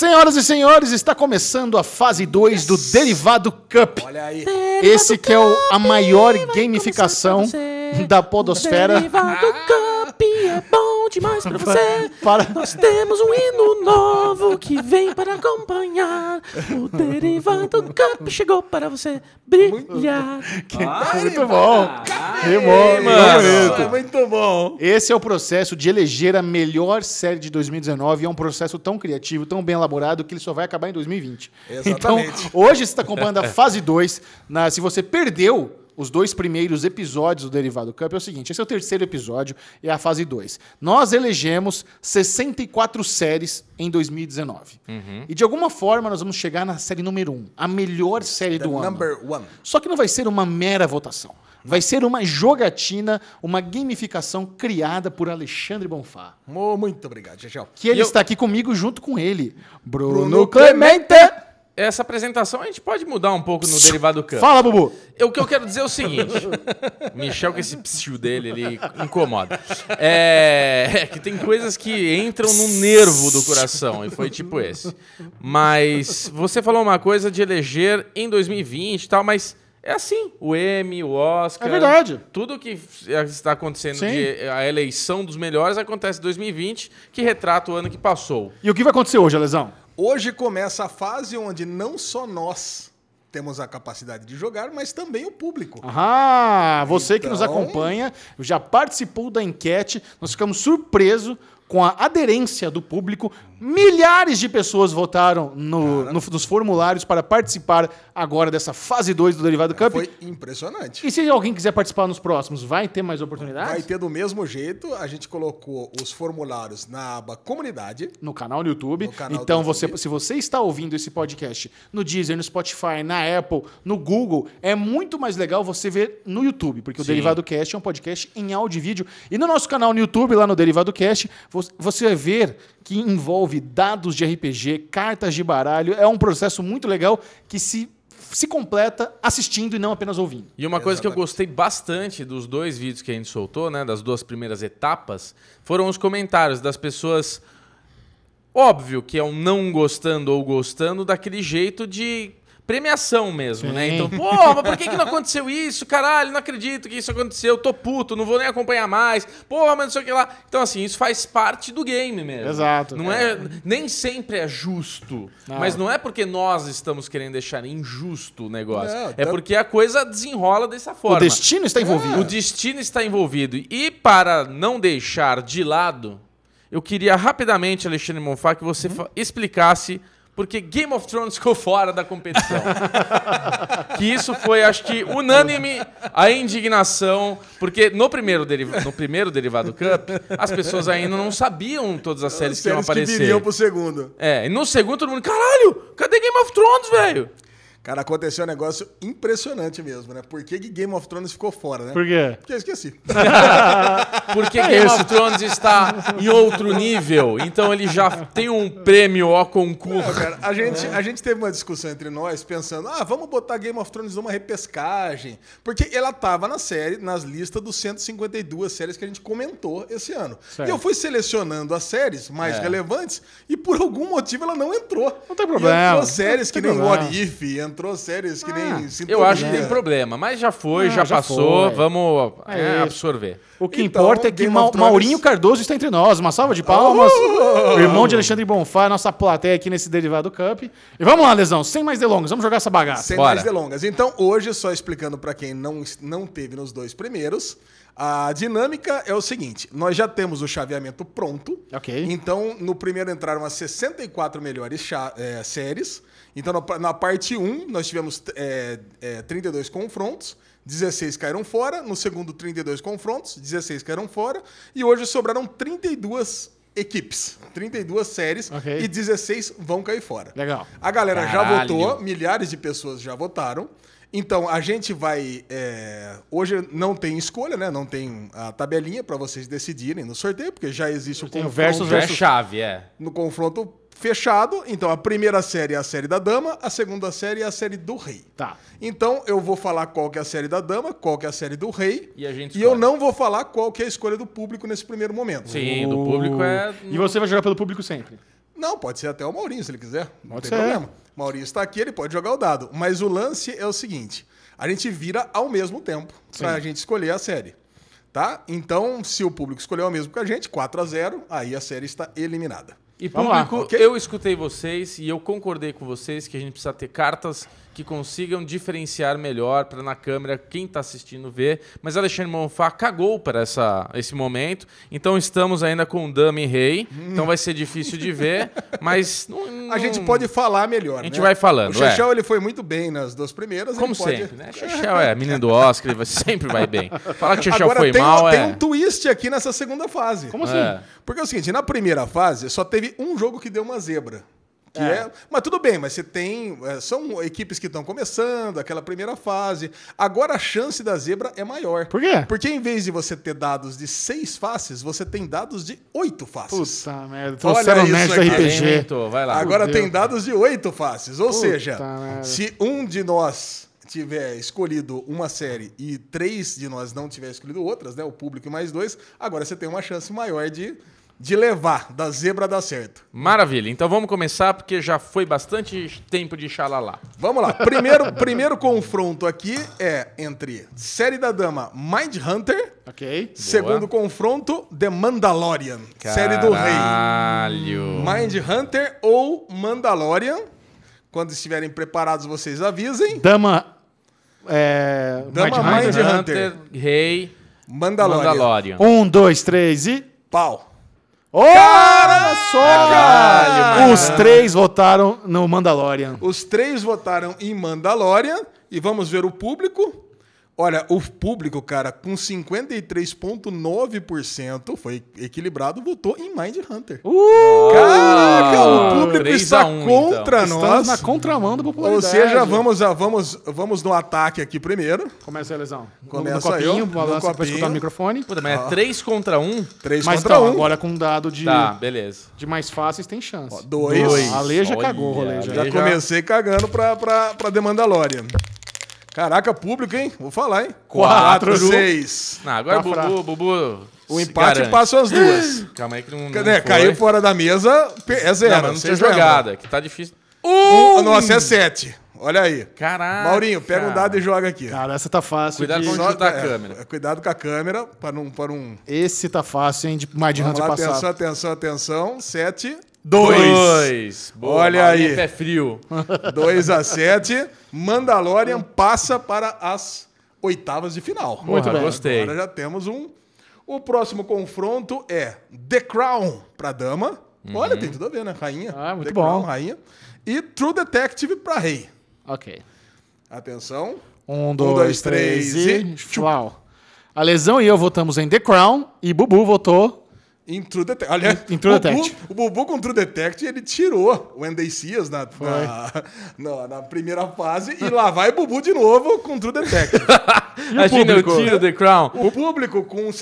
Senhoras e senhores, está começando a fase 2 do Derivado Cup. Olha aí. Esse que é o- a maior gamificação da podosfera. Derivado Cup é bom demais pra você. Para- Nós temos um hino novo que vem para acompanhar. O Derivado Cup chegou para você brilhar. Muito bom. Que bom, que Mano, bonito. muito bom. Esse é o processo de eleger a melhor série de 2019 e é um processo tão criativo, tão bem elaborado que ele só vai acabar em 2020. Exatamente. Então, hoje você está acompanhando a fase 2. Na, se você perdeu os dois primeiros episódios do Derivado Cup, é o seguinte: esse é o terceiro episódio e é a fase 2. Nós elegemos 64 séries em 2019. E de alguma forma nós vamos chegar na série número 1, um, a melhor série The do ano. Só que não vai ser uma mera votação. Vai ser uma jogatina, uma gamificação criada por Alexandre Bonfá. Muito obrigado, Gegel. Que ele eu- está aqui comigo junto com ele, Bruno, Bruno Clemente. Essa apresentação a gente pode mudar um pouco no Derivado Cup. Fala, Bubu. Eu- O que eu quero dizer é o seguinte: Michel, com esse psiu dele, ele incomoda. É, é que tem coisas que entram no nervo do coração, e foi tipo esse. Mas você falou uma coisa de eleger em 2020 e tal, mas é assim: o Emmy, o Oscar. É verdade. Tudo que está acontecendo, de, a eleição dos melhores, acontece em 2020, que retrata o ano que passou. E o que vai acontecer hoje, Alesão? Hoje começa a fase onde não só nós temos a capacidade de jogar, mas também o público. Ah, você que nos Então- acompanha já participou da enquete. Nós ficamos surpresos com a aderência do público. Milhares de pessoas votaram no, no- nos formulários para participar agora dessa fase 2 do Derivado Cup. Foi impressionante. E se alguém quiser participar nos próximos, vai ter mais oportunidades? Vai ter do mesmo jeito, a gente colocou os formulários na aba comunidade. No canal do YouTube. No canal então, YouTube. Você, se você está ouvindo esse podcast no Deezer, no Spotify, na Apple, no Google, é muito mais legal você ver no YouTube, porque o Sim. Derivado Cast é um podcast em áudio e vídeo. E no nosso canal no YouTube, lá no Derivado Cast, vo- você vai ver que envolve dados de RPG, cartas de baralho. É um processo muito legal que se, se completa assistindo e não apenas ouvindo. E uma coisa que eu gostei bastante dos dois vídeos que a gente soltou, né, das duas primeiras etapas, foram os comentários das pessoas. Óbvio que é um não gostando ou gostando daquele jeito de premiação mesmo, Sim. né? Então, pô, mas por que, que não aconteceu isso? Caralho, não acredito que isso aconteceu, tô puto, não vou nem acompanhar mais. Porra, mas não sei o que lá. Então, assim, isso faz parte do game mesmo. Exato. Não é, nem sempre é justo. Não. Mas não é porque nós estamos querendo deixar injusto o negócio. Não, é tanto- porque a coisa desenrola dessa forma. O destino está envolvido. O destino está envolvido. E para não deixar de lado, eu queria rapidamente, Alexandre Monfá, que você fa- explicasse por que Game of Thrones ficou fora da competição. que isso foi, acho que, unânime a indignação, porque no primeiro, deriva- no primeiro Derivado Cup, as pessoas ainda não sabiam todas as séries, que iam Séries que aparecer. viriam pro segundo. É, e no segundo todo mundo, caralho, cadê Game of Thrones, velho? Cara, aconteceu um negócio impressionante mesmo, né? Por que que Game of Thrones ficou fora, né? Por quê? Porque eu esqueci. Porque Game of Thrones está em outro nível, então ele já tem um prêmio ao Não, concurso. cara, a, gente, a gente teve uma discussão entre nós pensando, ah, vamos botar Game of Thrones numa repescagem. Porque ela tava na série, nas listas dos 152 séries que a gente comentou esse ano. Certo. E eu fui selecionando as séries mais É. relevantes e por algum motivo ela não entrou. Não tem E problema. entrou séries Não que nem problema. What If, entrou séries que Ah, nem Eu Sintonia. acho que tem problema, mas já foi, Ah, já, já passou, foi. vamos É é, absorver. O que Então, importa é que Ma- Maurinho Cardoso está entre nós. Uma salva de palmas. O irmão de Alexandre Bonfá, nossa plateia aqui nesse Derivado Cup. E vamos lá, Lesão, sem mais delongas, vamos jogar essa bagaça. Sem Bora. mais delongas. Então, hoje, só explicando para quem não, não teve nos dois primeiros, a dinâmica é o seguinte: nós já temos o chaveamento pronto. Ok. Então, no primeiro entraram as 64 melhores é, séries. Então, na, na parte 1, nós tivemos é, é, 32 confrontos. 16 caíram fora. No segundo, 32 confrontos. 16 caíram fora. E hoje sobraram 32 equipes. 32 séries. Ok. E 16 vão cair fora. Legal. A galera já Caralho. votou, milhares de pessoas já votaram. Então, a gente vai. é, hoje não tem escolha, né? Não tem a tabelinha para vocês decidirem no sorteio, porque já existe o confronto versus Já é versus- chave, é. no confronto fechado. Então, a primeira série é a série da dama, a segunda série é a série do rei. Tá. Então, eu vou falar qual que é a série da dama, qual que é a série do rei. E a gente eu escolhe. não vou falar qual que é a escolha do público nesse primeiro momento. Sim, do público é. E você vai jogar pelo público sempre. Não, pode ser até o Maurinho, se ele quiser. Não Pode tem ser. problema. O Maurinho está aqui, ele pode jogar o dado. Mas o lance é o seguinte: a gente vira ao mesmo tempo para a gente escolher a série. Tá? Então, se o público escolheu o mesmo que a gente, 4 a 0 aí a série está eliminada. E Vamos lá, público, ok? eu escutei vocês e eu concordei com vocês que a gente precisa ter cartas que consigam diferenciar melhor para na câmera quem está assistindo ver. Mas Alexandre Monfá cagou para essa, esse momento. Então estamos ainda com Dama e Rei. Então vai ser difícil de ver. Mas não- A gente não- pode falar melhor. A gente né? vai falando, O Chechel ele foi muito bem nas duas primeiras. Como ele pode- sempre, né? Chechel é menino do Oscar, ele sempre vai bem. Falar que Chechel Agora foi tem, mal tem é. um twist aqui nessa segunda fase. Como assim? É. Porque é o seguinte, na primeira fase só teve um jogo que deu uma zebra. Que é. Mas tudo bem, mas você tem. é, são equipes que estão começando, aquela primeira fase. Agora a chance da zebra é maior. Por quê? Porque em vez de você ter dados de seis faces, você tem dados de oito faces. Puta merda. Olha Trouxeram o isso aqui. RPG. Inventou, vai lá. Agora Fudeu. tem dados de oito faces. Ou seja, merda. se um de nós tiver escolhido uma série e três de nós não tiver escolhido outras, né? O público e mais dois, agora você tem uma chance maior de, de levar, da zebra dar certo. Maravilha. Então vamos começar porque já foi bastante tempo de xalala. Vamos lá. Primeiro, primeiro confronto aqui é entre série da dama Mind Hunter. Ok. Segundo confronto, The Mandalorian, série do rei. Caralho. Mind Hunter ou Mandalorian. Quando estiverem preparados, vocês avisem. Dama. É. Dama Mind Mind Hunter. Hunter. Rei, Mandalorian. Mandalorian. Um, dois, três e. Pau. Olha só! Caralho, Os três votaram no Mandalorian. Os três votaram em Mandalorian. E vamos ver o público. Olha, o público, cara, com 53,9% foi equilibrado, votou em Mind Hunter. Uh! Caraca, o público 3 está a 1, contra Estamos nós. na contramão da Ou popularidade. seja, vamos, a, vamos, vamos no ataque aqui primeiro. Começa aí, Lesão. Começa no copinho, eu, balança no pra copinho. escutar no microfone. Puta, mas é 3 contra 1? 3 Mas contra então, 1. agora com dado de, Tá, beleza. de mais fáceis tem chance. dois. Dois. A Lei já cagou o rolê. Já. Já Já- comecei cagando pra, pra, pra The Mandalorian. Caraca, público, hein? Vou falar, hein? Quatro. 6. Não, agora Tá Bubu. Bubu. O empate garante. passa as duas. Calma aí que não. não. Caiu fora da mesa, é zero. Não, mas não tinha Vocês lembram? jogada, que tá difícil. Um, nossa, é sete. Olha aí. Caraca. Maurinho, pega um dado e joga aqui. Cara, essa tá fácil. Cuidado de- com Só- chutar a é, câmera. Cuidado com a câmera para não, para um. Esse tá fácil, hein? De Mind Vamos Hunter lá, passado. atenção, atenção, atenção. Sete. Dois. Dois. Boa, Olha aí. é Pé frio. 2 a 7. Mandalorian passa para as oitavas de final. Muito Porra, bem. Gostei. Agora já temos um. O próximo confronto é The Crown para dama. Olha, tem tudo a ver, né? Rainha. Ah, muito The bom. Crown, rainha. E True Detective para rei. Ok. Atenção. Um, dois, dois, três três e- e... Flau. A Lesão e eu votamos em The Crown e Bubu votou... Em True Detective. Aliás, Em True o Bubu- Detective. O Bubu com True Detective, ele tirou o Andy Cias na, na, na- na primeira fase e lá vai Bubu de novo com True Detective. Imagina o público? tiro The Crown. o público, com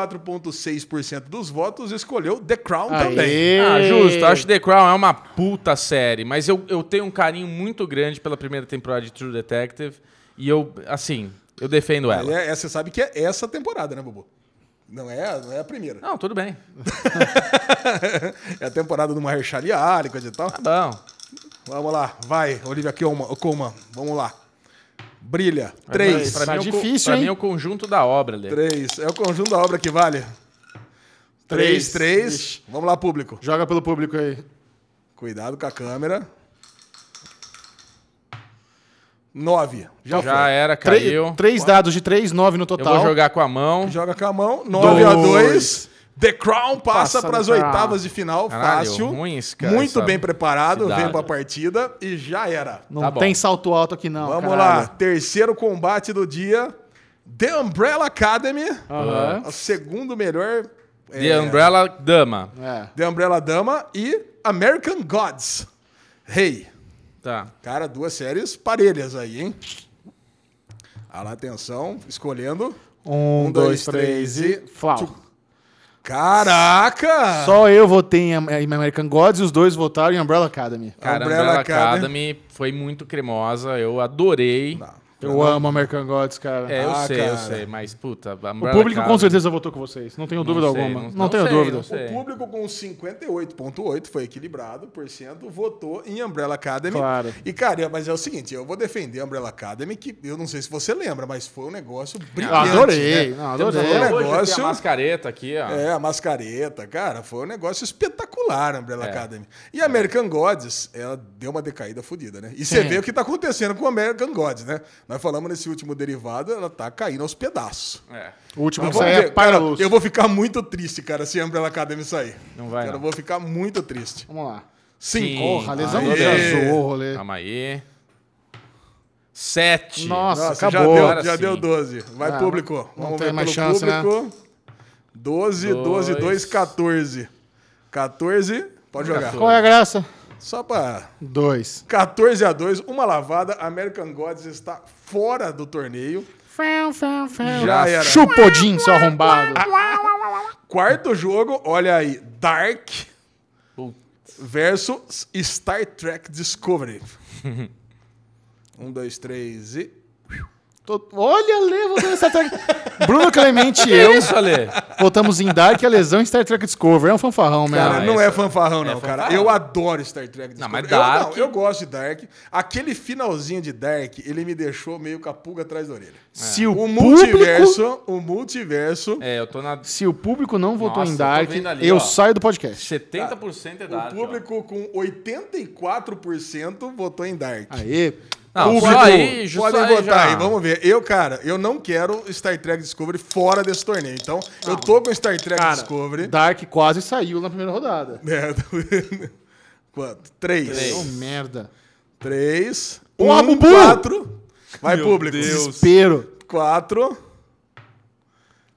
64,6% dos votos, escolheu The Crown também. Aê! Ah, justo. Acho que The Crown é uma puta série, mas eu, eu tenho um carinho muito grande pela primeira temporada de True Detective e eu, assim, eu defendo ela. é- é- Você sabe que é essa temporada, né, Bubu? Não é, não é a primeira. Não, tudo bem. É a temporada do Mahershala Ali, coisa e tal. Tá bom. Vamos lá, vai, Olivia Colman, vamos lá. Brilha. Pra Três. Tá mim, é o co- difícil, pra hein? mim é o conjunto da obra, Lê. Três. É o conjunto da obra que vale. Três, Três. três. Vamos lá, público. Joga pelo público aí. Cuidado com a câmera. Nove. Já, Já foi. era, Três- caiu. Três dados de três, nove no Eu total. vou jogar com a mão. Joga com a mão. Nove a Dois. dois. The Crown passa, Passa para as oitavas de final. Caralho, fácil. ruim esse cara, Muito bem preparado. cidade. Vem pra partida e já era. Não Tá tem salto alto aqui, não. Vamos caralho. lá. Terceiro combate do dia. The Umbrella Academy. Aham. O segundo melhor. The é, Umbrella Dama. É. The Umbrella Dama e American Gods. Rei. Tá. Cara, duas séries parelhas aí, hein? Olha lá, atenção. Escolhendo. Um, Um, dois, dois, três três e. Flau. Caraca! Só eu votei em American Gods e os dois votaram em Umbrella Academy. Cara, Umbrella Umbrella Academy. Academy foi muito cremosa. Eu adorei. Não, Eu amo American Gods, cara. É, eu Ah, sei, eu cara. sei, mas puta, o público com certeza votou com vocês. Não tenho dúvida sei, alguma. não- Não, não tenho sei, dúvida. não sei. O público com 58,8 foi equilibrado, por cento, votou em Umbrella Academy. Claro. E, cara, mas é o seguinte, eu vou defender a Umbrella Academy, que eu não sei se você lembra, mas foi um negócio brilhante. Ah, adorei. né? Não, Temos adorei. hoje aqui negócio- a mascareta aqui, ó. É, a mascareta, cara, foi um negócio espetacular a Umbrella Academy. E a American Gods, ela deu uma decaída fodida, né? E você vê o que tá acontecendo com a American Gods, né? Nós falamos nesse último derivado, ela tá caindo aos pedaços. É. O último que vamos sai é ver, cara, eu vou ficar muito triste, cara, se a Umbrella Academy sair. Não vai, Cara, não. eu vou ficar muito triste. Vamos lá. Cinco. Porra, lesão do rolê. Calma aí. Sete. Nossa, Nossa, acabou. já, deu, já sim. deu 12. Vai, Ah, público. não Vamos tem ver mais pelo chance, né? público. 12, 12, 2, 14. 14, pode jogar. Qual é a graça? Só pra... Dois. 14 a 2, uma lavada. American Gods está fora do torneio. Já era. Chupodinho, seu arrombado. Quarto jogo, olha aí. Dark versus Star Trek Discovery. um, dois, três e... Tô- Olha, Lê, voltando em Star Trek. Bruno Clemente e Que eu isso, Ale? voltamos em Dark a lesão em Star Trek Discovery. É um fanfarrão mesmo. Cara, Não, não essa- é fanfarrão, não, é cara. fanfarrão. Eu adoro Star Trek Discovery. Não, mas eu, Dark- eu gosto de Dark. Aquele finalzinho de Dark, ele me deixou meio com a pulga atrás da orelha. Se o, O público, multiverso, o multiverso, É, eu tô na se o público não votou Nossa, em eu Dark, vendo ali, eu ó. saio do podcast. 70% é o Dark. ó. público com 84% votou em Dark. Aê. Não, Público, só aí, podem votar já. aí, vamos ver. Eu, cara, eu não quero Star Trek Discovery fora desse torneio. Então, eu tô com Star Trek Cara, Discovery. Dark quase saiu na primeira rodada. É, Quanto? Três. Três. Oh, merda. Três. Porra, um, Bubu! quatro. Vai, Meu público. Deus. Desespero. Quatro.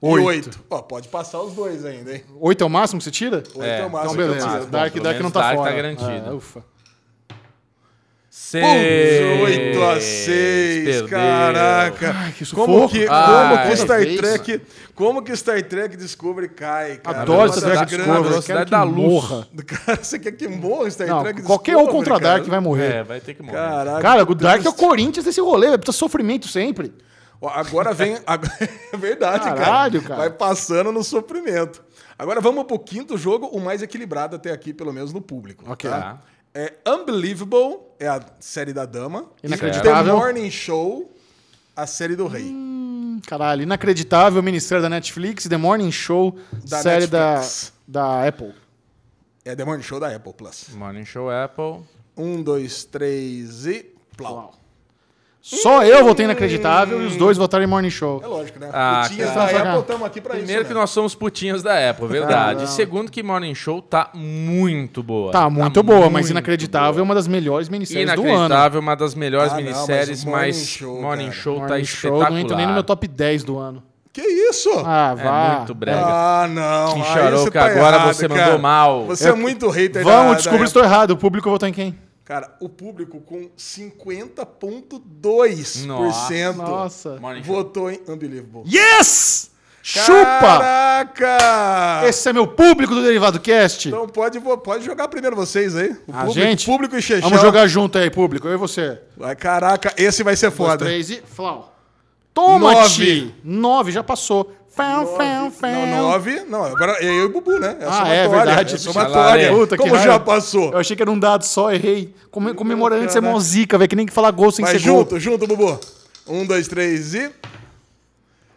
Oito. E oito. Ó, pode passar os dois ainda, hein? Oito é o máximo que você tira? Oito É, é, o máximo. Então, que eu beleza. tiro. Bom, Dark, pelo Dark não tá Dark tá fora. garantido. Ah, ufa. Seis. Putz, 8 a 6, Perdeu. caraca. Ai, que como sufoco. que, Ai, como que toda Star vez. Trek, como que Star Trek Discovery cai, cara? Adoro Star Trek Discovery. velocidade da luz. morra. Cara, você quer que morra Star Não, Trek qualquer Discovery, um contra cara? Dark vai morrer. É, vai ter que morrer. Caraca. Cara, o Dark é o. Corinthians desse rolê, vai precisar sofrimento sempre. Agora vem. É verdade, Caralho, cara. cara. Vai passando no sofrimento. Agora vamos pro quinto jogo, o mais equilibrado até aqui, pelo menos no público. Ok. tá? É Unbelievable, é a série da dama. E Inacreditável. The Morning Show, a série do rei. Caralho, inacreditável minissérie da Netflix, The Morning Show, Da série da, Netflix. da Apple. É The Morning Show da Apple Plus. Morning Show Apple. Um, dois, três e. Plau. Só eu votei inacreditável e os dois votaram em Morning Show. É lógico, né? Ah, Putinhas cara. da Apple, estamos aqui pra Primeiro isso. que né? nós somos putinhos da Apple, verdade. Ah, E não. segundo que Morning Show tá muito boa. Tá muito boa, mas muito inacreditável é uma das melhores minisséries do ano. Inacreditável, uma das melhores Ah, não, mas minisséries, Morning mas Show, Morning cara. Show tá Morning Show espetacular. não entra nem no meu top 10 do ano. Que isso? Ah, É vá. muito brega. Ah, não. Aí Micharouca, você tá agora errado, você cara. mandou mal. Você é muito hater da- Vamos, da descobrir se Apple. estou errado. O público votou em quem? Cara, o público com 50,2% Nossa. Morning Show. votou em Unbelievable. Yes! Chupa! Caraca! Esse é meu público do Derivado Cast. Então pode, pode jogar primeiro vocês aí. O A público, gente? público e. Vamos jogar junto aí, público. Eu e você. Vai, caraca, esse vai ser foda. três e... Flau. Toma, Nove. Nove, já passou. Fão, fão, fão. Não, nove. Não, agora é eu e o Bubu, né? É a Ah, é verdade. É a somatória. Puta, que Como já passou? Eu achei que era um dado só, errei. Come- comemorando de ser Caraca. mó zica, velho. Que nem que falar gol sem Vai ser junto, junto, Bubu. Um, dois, três e...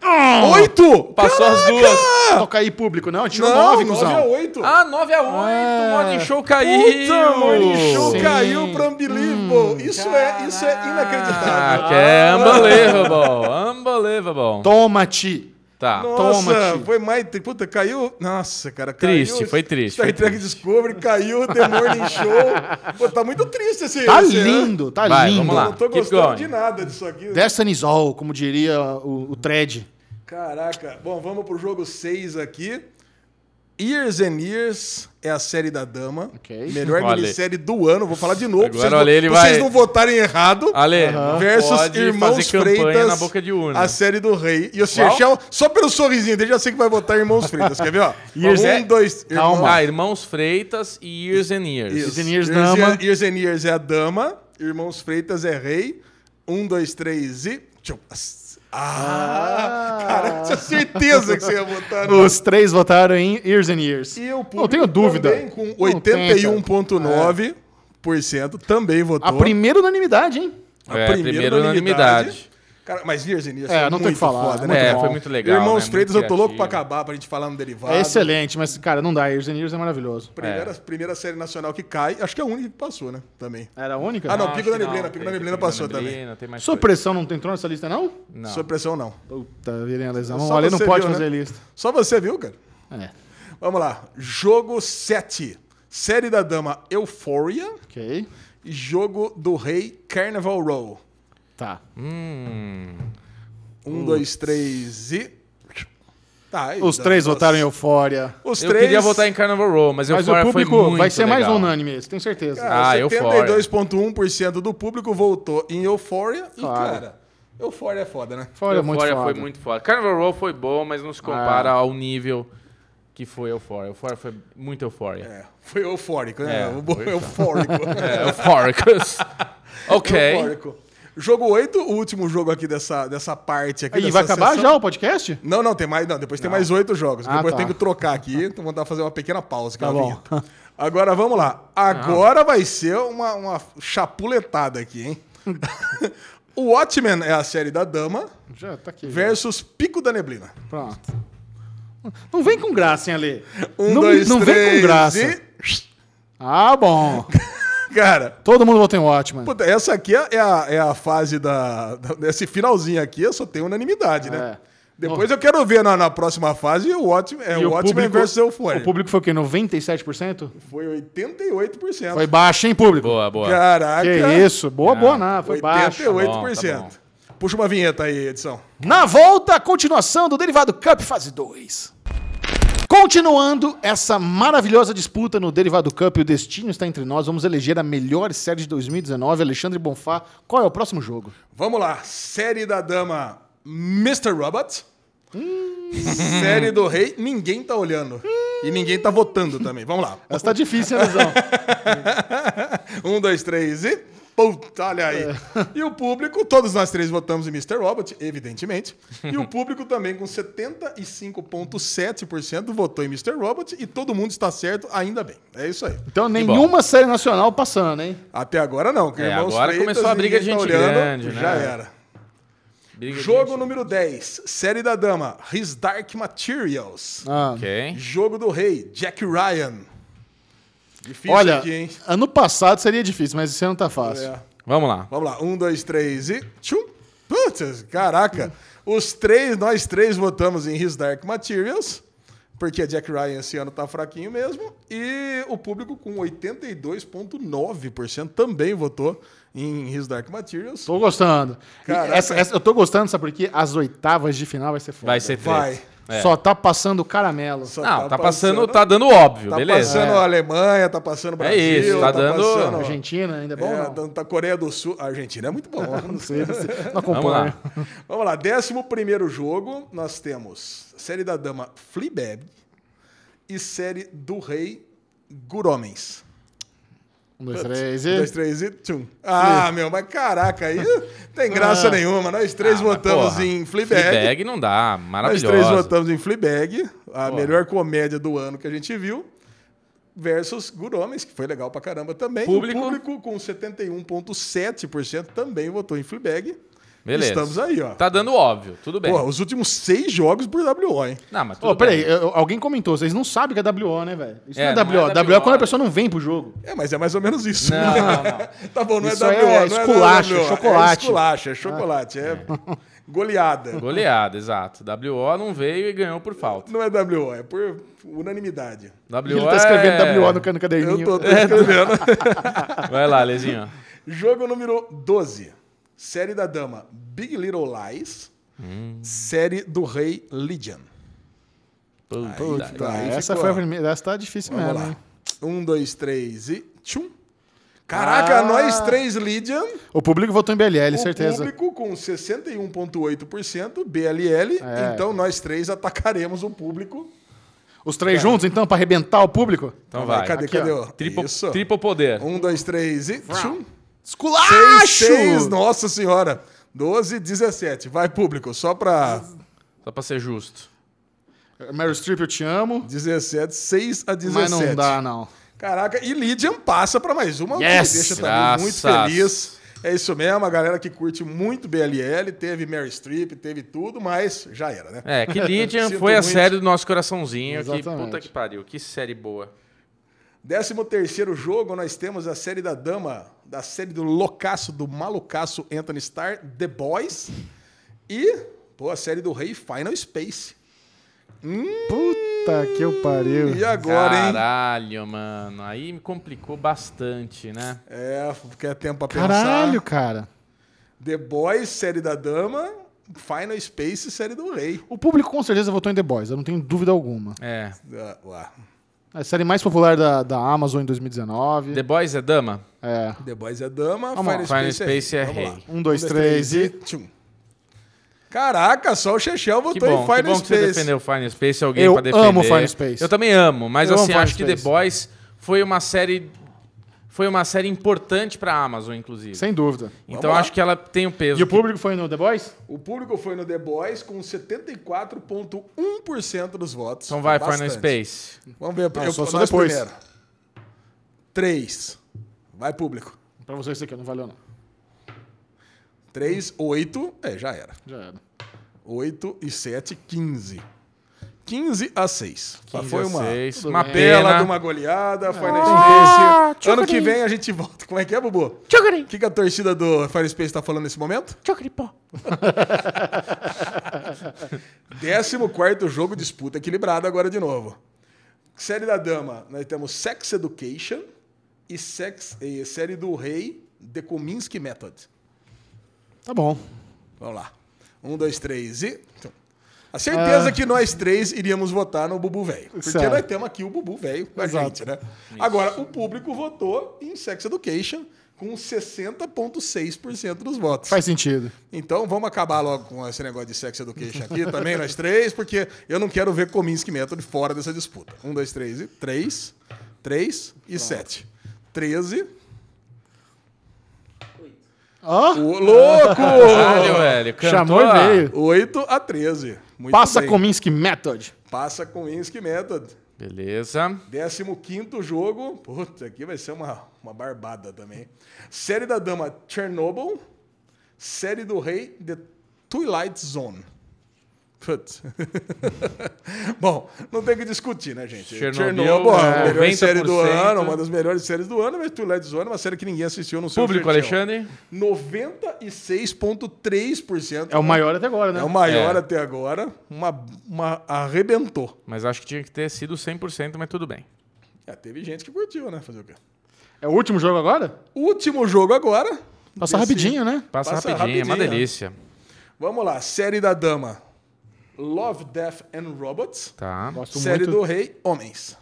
Ah! Oito! Passou as duas. gol. Toca aí, público. Não, tirou Não, nove, nove a cuzão. oito. Ah, 9 a 8 É. Morning Show caiu. Puta, Morning Show Sim. caiu pra Unbelievable. isso, é, isso é inacreditável. Ah, que é unbelievable. Unbelievable. Toma-te. Tá. Nossa, Toma, tio. foi mais. Puta, caiu. Nossa, cara. Caiu, Triste, foi triste, Star foi Trek Discovery caiu, The Morning Show. Pô, tá muito triste esse. Tá esse, né? lindo, tá Vai, lindo. vamos lá. Não tô Keep gostando going. de nada disso aqui. Destiny's All, como diria o, o Thread. Caraca. Bom, vamos pro jogo 6 aqui. Years and Years é a série da dama. Ok. Melhor Olha. minissérie do ano. Vou falar de novo. Agora, vocês, olha, pra vocês vai- não votarem errado. Ale, não versus Irmãos Freitas, na boca de urna. a série do rei. E o Chechel, só pelo sorrisinho dele, já sei que vai votar Irmãos Freitas. Quer ver, ó? Years um, é- dois... Calma. Irmãos- Ah, Irmãos Freitas e Years and Years. Years and Years, Years dama. and- Years and Years é a dama. Irmãos Freitas é rei. Um, dois, três e... Deixa eu- Ah, cara, tinha certeza que você ia votar no... Os três votaram em Years and Years. E o público Não tenho dúvida. também com Não tem, cara. 81,9% também votou. A primeira unanimidade, hein? A É, primeira unanimidade. Cara, mas Years and Years É, foi não tem que falar, foda, é né? muito É, foi muito legal. Irmãos né? Freitas, eu tô louco pra acabar, pra gente falar no derivado. É excelente, mas, cara, não dá. Years and Years é maravilhoso. Primeira, É. primeira série nacional que cai, acho que é a única que passou, né? Também. Era a única? Ah, não, acho Pico da Neblina, não, Pico da Neblina Pico da passou também. Neblina, tem mais Sua coisa. pressão não entrou nessa lista, não? Não. Sua pressão não. Puta, virem a lesão. Só não você pode viu, fazer né? lista. Só você viu, cara? É. Vamos lá. Jogo 7. Série da Dama Euphoria. Ok. E jogo do Rei Carnival Row. Tá. Hum. Um, dois, três e. Tá, aí, Os três nossa. votaram em Euphoria. Os Eu três. queria votar em Carnival Row, mas, Mas Euphoria o público foi muito vai ser mais legal. unânime esse, tenho certeza. Cara, Ah, Euphoria. 72,1% do público votou em Euphoria. E, Claro. cara, Euphoria é foda, né? Euphoria é muito Euphoria foda. foi muito foda. Carnival Row foi bom, mas não se compara Ah. ao nível que foi Euphoria. Euphoria foi muito Euphoria. É, foi eufórico, né? É, foi. Eufórico. É, Euphoricus. ok. Eufórico. Jogo 8, o último jogo aqui dessa, dessa parte aqui. Dessa vai acabar sessão. já o podcast? Não, não, tem mais. Não, depois tem mais oito jogos. Ah, depois tá. tem que trocar aqui. Então vou dar fazer uma pequena pausa. que Tá bom. vinheta. Agora vamos lá. Agora vai ser uma, uma chapuletada aqui, hein? o Watchmen é a série da Dama Já tá aqui. versus Pico da Neblina. Pronto. Não vem com graça, hein, Ale? Um, não dois, não três vem com graça. e... Ah, bom. Cara, Todo mundo votou em Watchmen. puta, essa aqui é a, é a fase da, da- Desse finalzinho aqui, só tem unanimidade, né? É. Depois eu quero ver na, na próxima fase o Watchmen, é, o Watchmen versus Euphoria. O público foi o quê? 97%? Foi 88%. Foi baixo, hein, público? Boa, boa. Caraca. Que isso? Boa, boa, não. Foi baixo. 88%. Tá tá Puxa uma vinheta aí, edição. Na volta, a continuação do Derivado Cup fase 2. Continuando essa maravilhosa disputa no Derivado Cup, o destino está entre nós. Vamos eleger a melhor série de 2019. Alexandre Bonfá, qual é o próximo jogo? Vamos lá. Série da dama Mr. Robot. Série do rei, ninguém tá olhando. E ninguém tá votando também. Vamos lá. Essa tá difícil, Lesão? Um, dois, três e. Puta, olha aí. E o público, todos nós três votamos em Mr. Robot, evidentemente. E o público também, com 75,7% votou em Mr. Robot. E todo mundo está certo, ainda bem. É isso aí. Então, nenhuma série nacional passando, hein? Até agora não. É, agora Freitas, começou a briga tá de gente grande, Já né? era. Briga Jogo gente. número 10, série da dama, His Dark Materials. Ah. Ok. Jogo do rei, Jack Ryan. Difícil Olha, aqui, hein? ano passado seria difícil, mas esse ano tá fácil. É. Vamos lá. Vamos lá, um, dois, três e... Tchum. Putz, caraca. Os três, nós três votamos em His Dark Materials, porque Jack Ryan esse ano tá fraquinho mesmo, e o público com 82,9% também votou em His Dark Materials. Tô gostando. Essa, essa- eu tô gostando, sabe por quê? As oitavas de final vai ser foda. Vai ser treta. Vai. É. Só tá passando caramelo. Só Não, tá passando, tá dando óbvio, Tá beleza. passando a Alemanha, tá passando o É Brasil. isso, tá dando- passando- Argentina ainda é bom? É, não? tá- tá Coreia do Sul. A Argentina é muito bom. Não sei, não, sei. não Vamos acompanho. lá. Vamos lá, décimo primeiro jogo, nós temos série da dama Fleabag e série do rei Guromens. Um, dois, três Um, dois, e... três e tchum. Ah, meu, mas caraca, aí não tem graça Ah. nenhuma. Nós três Ah, votamos porra, em Fleabag. Fleabag não dá, Nós maravilhosa. três votamos em Fleabag, a Porra. melhor comédia do ano que a gente viu. Versus Guromens, que foi legal pra caramba também. Público. O público com 71,7% também votou em Fleabag. Beleza. Estamos aí, ó. Tá dando óbvio, tudo bem. Pô, os últimos seis jogos por WO, hein? Não, mas tudo Ô, peraí, bem. eu- alguém comentou, vocês não sabem que é WO, né, velho? Isso É, não é não WO. é WO é quando a pessoa não vem pro jogo. É, mas é mais ou menos isso. Não, não. tá bom, não Isso é WO. é não esculacho, WO, chocolate. É esculacho, é chocolate, é goleada. Goleada, exato. WO não veio e ganhou por falta. Não é WO, é por unanimidade. WO Ele tá escrevendo é... WO no cano caderninho. Eu tô, tô escrevendo. Vai lá, Lezinho. Jogo número 12. Série da dama Big Little Lies. Hum. Série do rei Legion. Puta, tá. Aí essa ficou, foi a primeira. Essa tá difícil Vamos mesmo, lá. hein? Um, dois, três e... Tchum. Caraca, Ah. nós três Legion. O público votou em BLL, O certeza. público com 61,8% BLL. É. Então nós três atacaremos o público. Os três juntos, então, pra arrebentar o público? Então vai. Cadê, Aqui, cadê? ó. Triplo, Isso. poder. Um, dois, três e. Tchum. Esculacho! Seis, seis, nossa senhora. 12, 17. Vai, público, só pra. Só pra ser justo. Meryl Streep, eu te amo. 17, 6 a 17. Mas não dá, não. Caraca, e Lydian passa pra mais uma, Yes! deixa também muito feliz. É isso mesmo, a galera que curte muito BLL, teve Mary Streep, teve tudo, mas já era, né? É, que Lydian foi a muito. série do nosso coraçãozinho. Que Exatamente. puta que pariu. Que série boa. 13 terceiro jogo, nós temos a série da dama, da série do loucaço, do malucaço Anthony Starr, The Boys. E, pô, a série do rei Final Space. Puta que eu pariu. E agora, hein? Caralho, mano. Aí me complicou bastante, né? É, porque é tempo pra pensar. Caralho, cara. The Boys, série da dama, Final Space, série do rei. O público com certeza votou em The Boys, eu não tenho dúvida alguma. É. Ah, ué. A série mais popular da, da Amazon em 2019. The Boys é dama? É. The Boys é dama, Vamos Final. Final Space, Space é rei. lá. Um, dois, três e- tchum. Caraca, só o Chechel votou bom, em Final que bom que você Space. defendeu o Final Space, alguém Eu pra defender. amo Final Space. Eu também amo, mas Eu amo assim, Final acho que The Space. Boys foi uma série foi uma série importante pra Amazon, inclusive. Sem dúvida. Então acho que ela tem o peso. E o que- público foi no The Boys? O público foi no The Boys com 74,1% dos votos. Então vai, Bastante. Final Space. Vamos ver. Não, eu, só- só depois. primeiro. 3. Vai, público. Pra você isso aqui, não valeu não. 3, 8. É, já era. Já era. 8 e 7, 15. 15 a 6. 15 foi a uma, 6, tudo uma bela pena. de uma goleada. Final Ah, Space. Ano que vem a gente volta. Como é que é, Bubu? O que, que a torcida do Fire Space tá falando nesse momento? 14 jogo, disputa equilibrada agora de novo. Série da Dama, nós temos Sex Education e, sex, e série do Rei, The Kominsky Method. Tá bom. Vamos lá. Um, dois, três e. A certeza que nós três iríamos votar no Bubu Velho. Porque Certo. nós temos aqui o Bubu Velho com a Exato. gente, né? Agora, o público votou em Sex Education com 60,6% dos votos. Faz sentido. Então vamos acabar logo com esse negócio de Sex Education aqui também, nós três, porque eu não quero ver Kominsky Method fora dessa disputa. Um, dois, três e. Três, três e sete. Treze. Ó, Ô, louco! Caralho, velho. Cantou chamou e a- veio. 8 a 13. Muito Passa bem. Kominsky Method. Passa Kominsky Method. Beleza. 15 jogo. Puta, aqui vai ser uma, uma barbada também. Série da Dama Chernobyl. Série do Rei The Twilight Zone. Putz. Bom, não tem que discutir, né, gente? Chernobyl, a é, melhor série do 90%. ano, uma das melhores séries do ano, mas Twilight Zone é uma série que ninguém assistiu no seu Público. Alexandre. 96,3%. É o maior até agora, né? É o maior É. até agora. Uma, uma arrebentou. Mas acho que tinha que ter sido 100%, mas tudo bem. É, teve gente que curtiu, né? Fazer o quê? É o último jogo agora? Último jogo agora. Passa Desse- rapidinho, né? Passa, Passa rapidinho, é uma rapidinho, delícia. Vamos lá. Série da Dama. Love, Death and Robots. Tá. Gosto Série muito. do Rei, Homens.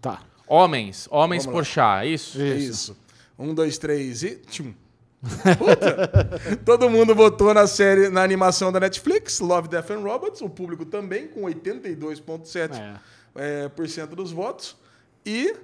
Tá. Homens, homens Vamos por chá, é isso? Isso. isso. Um, dois, três e... Tchum. Puta. Todo mundo votou na série, na animação da Netflix, Love, Death and Robots. O público também, com 82,7% É. é, por cento dos votos. E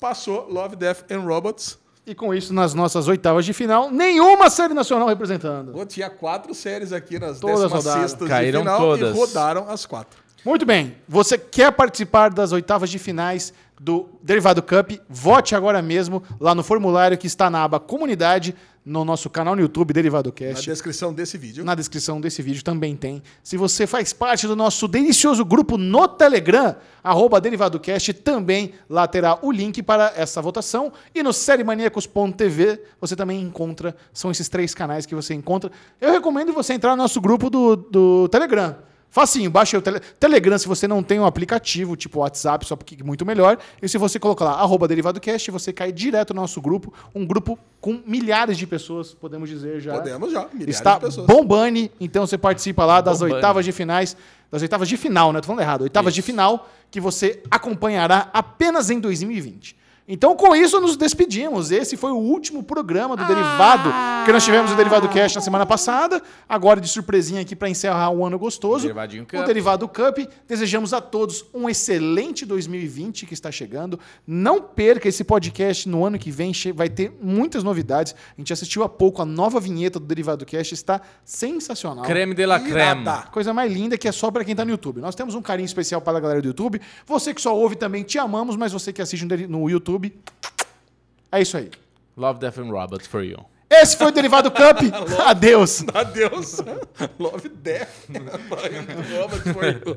passou Love, Death and Robots. E com isso, nas nossas oitavas de final, nenhuma série nacional representando. Pô, tinha quatro séries aqui nas Todas 16 de Caíram final todas. e rodaram as quatro. Muito bem. Você quer participar das oitavas de finais do Derivado Cup? Vote agora mesmo lá no formulário que está na aba Comunidade, no nosso canal no YouTube, Derivado Na Cast. descrição desse vídeo. Na descrição desse vídeo também tem. Se você faz parte do nosso delicioso grupo no Telegram, arroba DerivadoCast, também lá terá o link para essa votação. E no sériemaníacos.tv você também encontra, são esses três canais que você encontra. Eu recomendo você entrar no nosso grupo do, do Telegram. Facinho, baixa o tele Telegram se você não tem um aplicativo, tipo WhatsApp, só porque é muito melhor. E se você colocar lá, arroba DerivadoCast, você cai direto no nosso grupo. Um grupo com milhares de pessoas, podemos dizer já. Podemos já, milhares Está de pessoas. bombani, então você participa lá das Bombani. oitavas de finais, das oitavas de final, né? Tô falando errado. Oitavas de final que você acompanhará apenas em 2020. Então, com isso, nos despedimos. Esse foi o último programa do Derivado Porque nós tivemos o Derivado Cash na semana passada, agora de surpresinha aqui para encerrar o ano gostoso. Derivadinho O Cup. Derivado Cup. Desejamos a todos um excelente 2020 que está chegando. Não perca esse podcast no ano que vem, vai ter muitas novidades. A gente assistiu há pouco a nova vinheta do Derivado Cash, está sensacional. Creme de la creme. Coisa mais linda que é só para quem tá no YouTube. Nós temos um carinho especial para a galera do YouTube. Você que só ouve também, te amamos, mas você que assiste no YouTube, é isso aí. Love, Death and Robots for you. Esse foi o Derivado Cup. Adeus. Adeus. Love Death. Love for you.